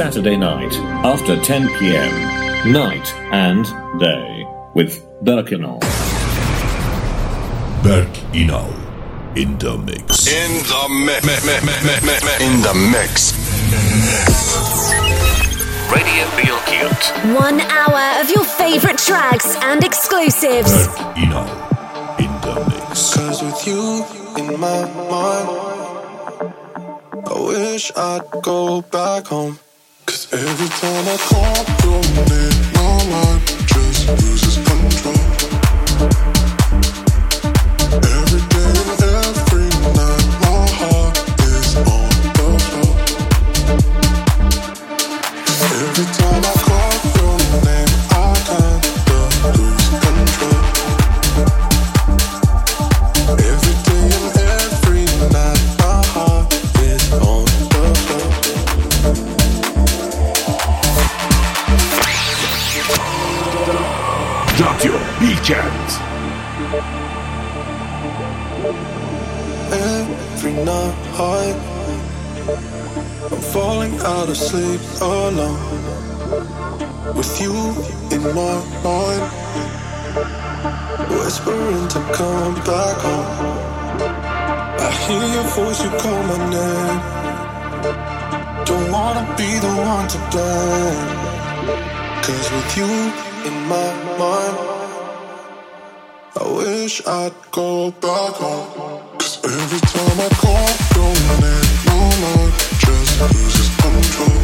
Saturday night after 10 pm, night and day with Berk Inal. Berk Inal in the mix. In the mix. In the mix. Radio Bilkent. One hour of your favorite tracks and exclusives. Berk Inal in the mix. Cause with you in my mind, I wish I'd go back home. Cause every time I call your name, my mind just loses out of sleep alone. With you in my mind, whispering to come back home. I hear your voice, you call my name. Don't wanna be the one to blame. Cause with you in my mind, I wish I'd go back home. Cause every time I call your name, my mind just loses control.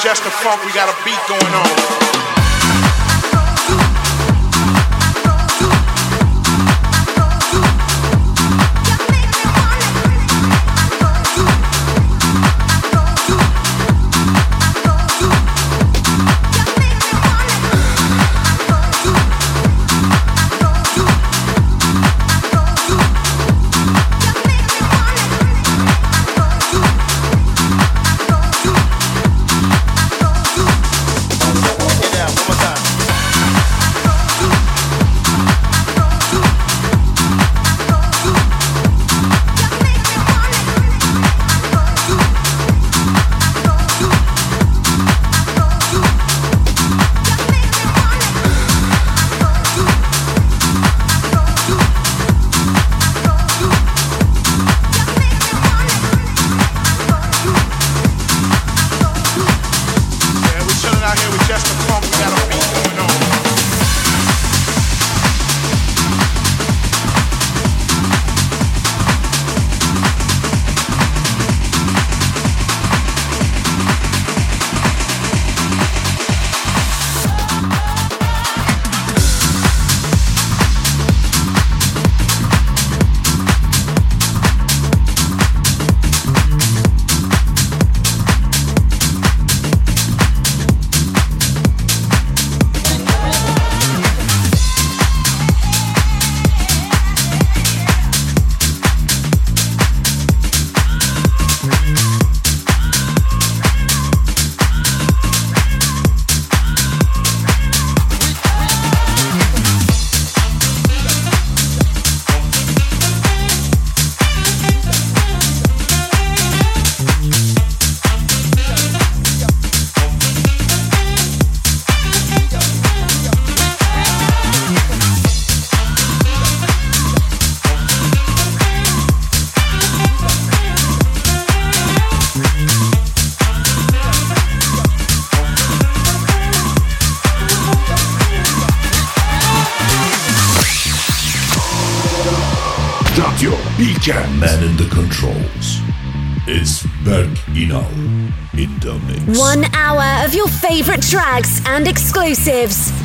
just the funk, we got a beat going on. tracks and exclusives.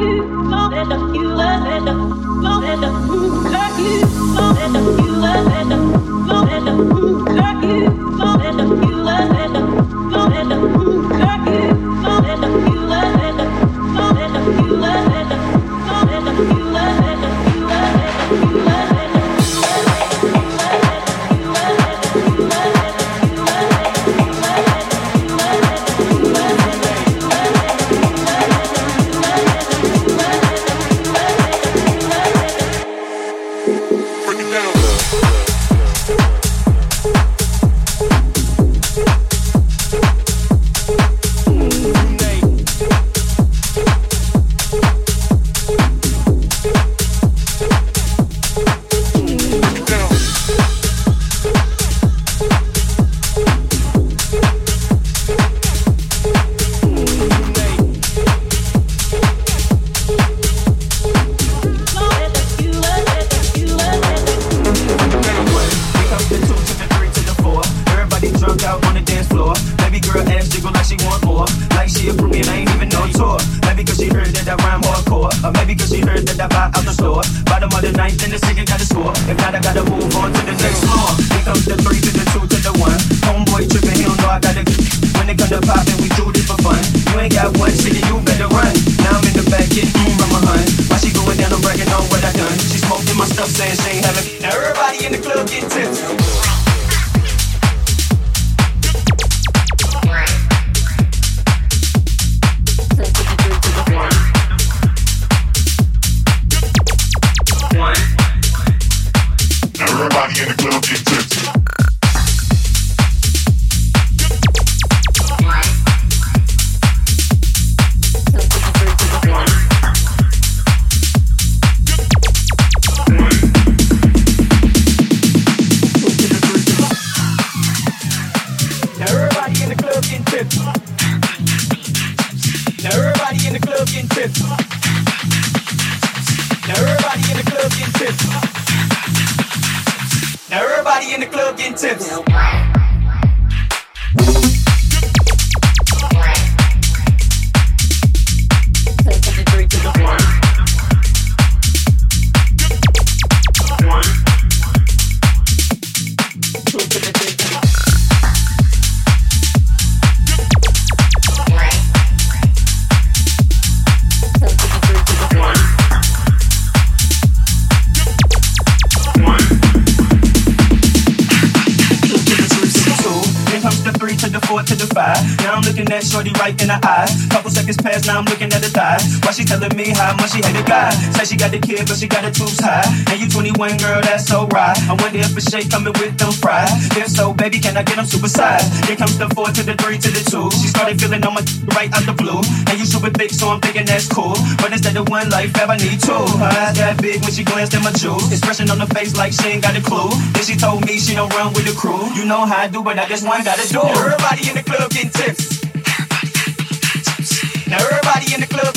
you, love is a you, love is a, love is a, love is you. love is a, love is a, love is a, shake coming with them fries. If so, baby, can I get them supersized? Here comes the four to the three to the two. She started feeling on my right out the blue. And you super thick, so I'm thinking that's cool. But instead of one life, have I need two. Her eyes that big when she glanced at my jewels. Expression on the face like she ain't got a clue. Then she told me she don't run with the crew. You know how I do, but I just one gotta do. Everybody in the club getting tips. Now everybody in the club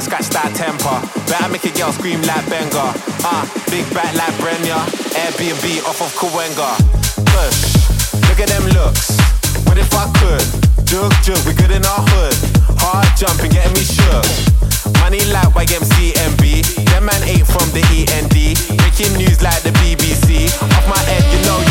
I scratch that temper. Better make a girl scream like Benga. Ah, uh, big back like Brenya. Airbnb off of Kawenga. Push, look at them looks. What if I could? Jug, jug, we good in our hood. Hard jumping, getting me shook. Money like YMCMB. Them man ain't from the END. Breaking news like the BBC. Off my head, you know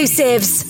exclusives.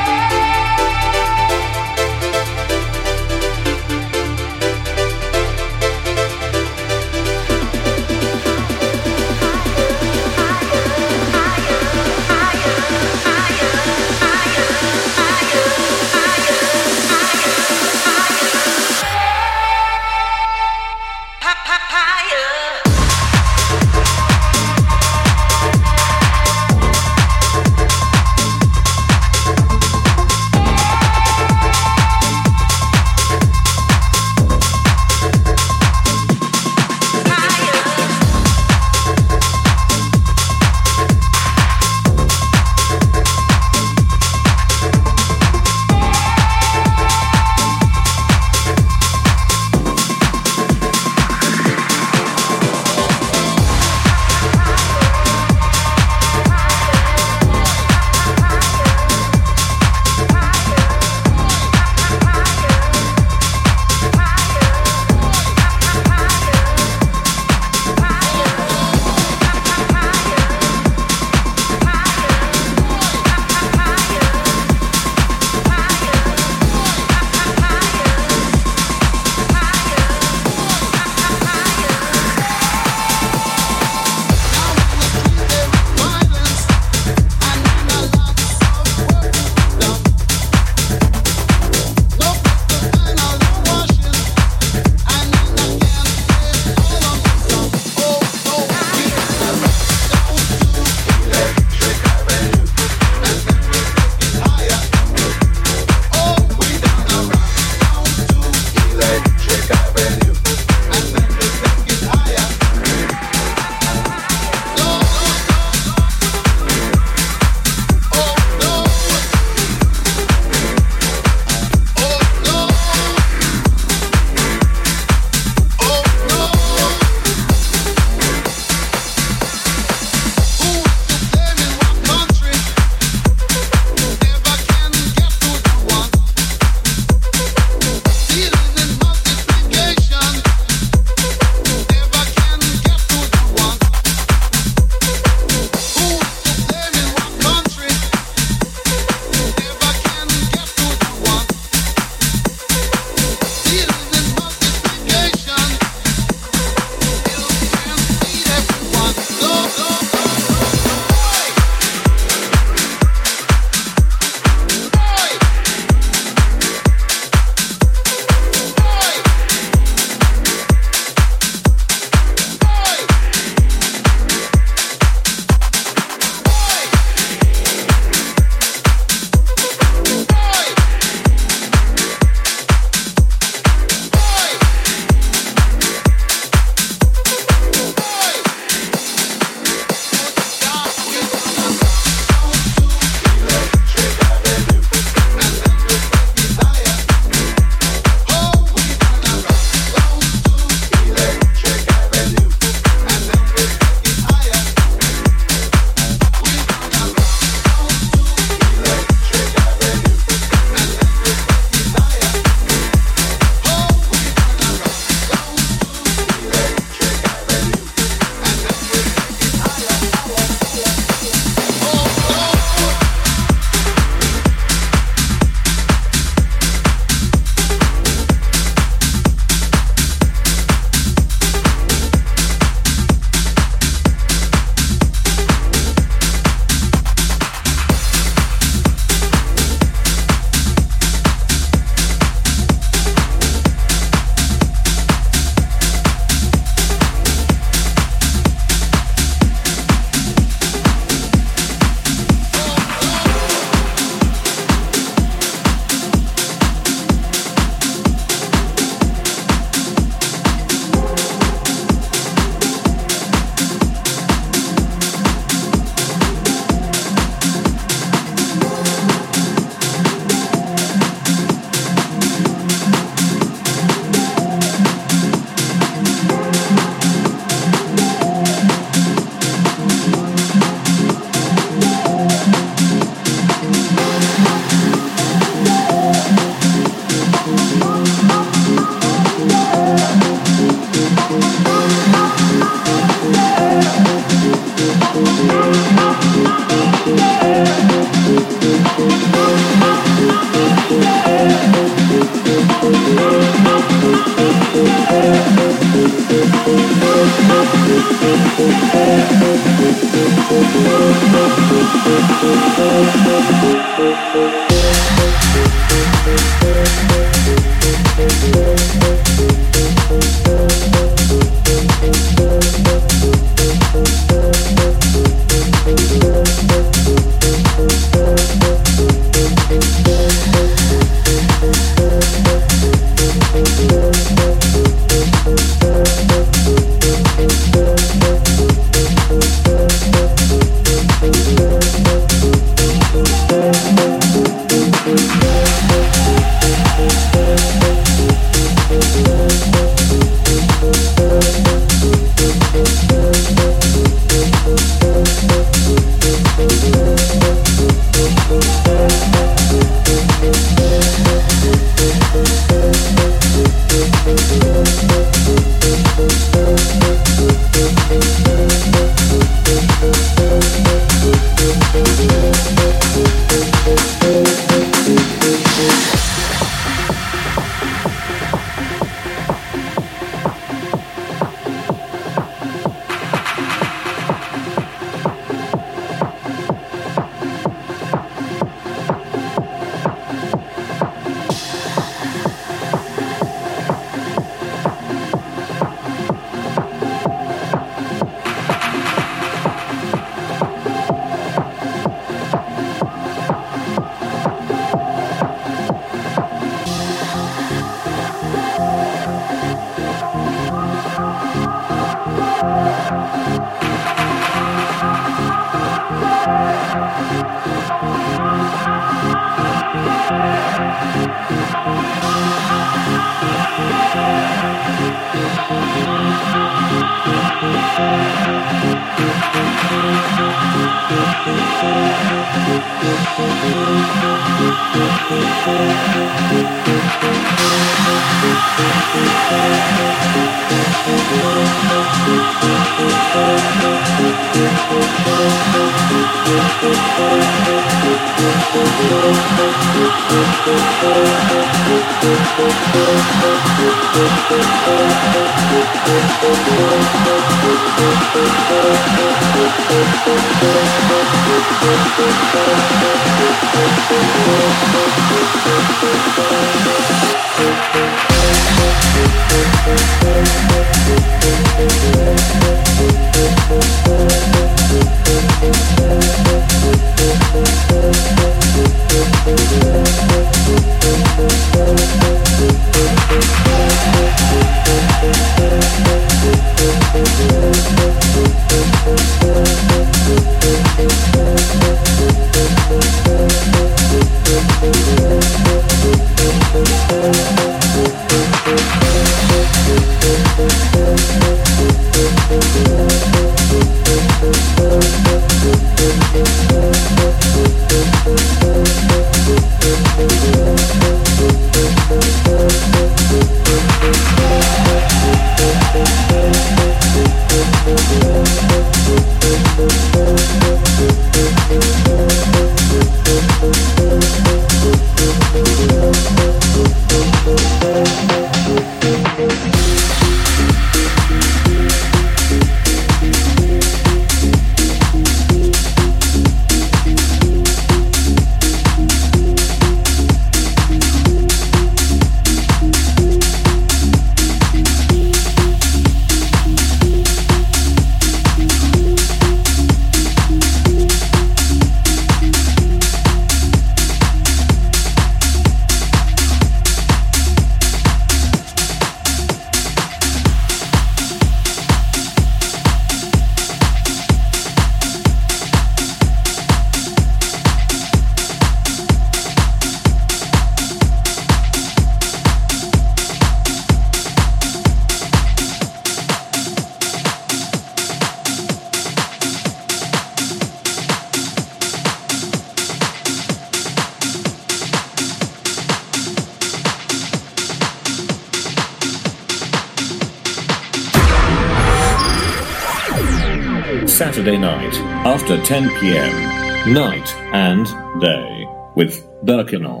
After 10 p.m. Night and day with Berk Inal.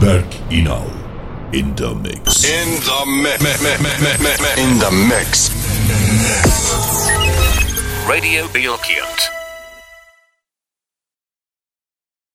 Berk Inal in the mix. In the mix. In the mix. Radio Bilkent.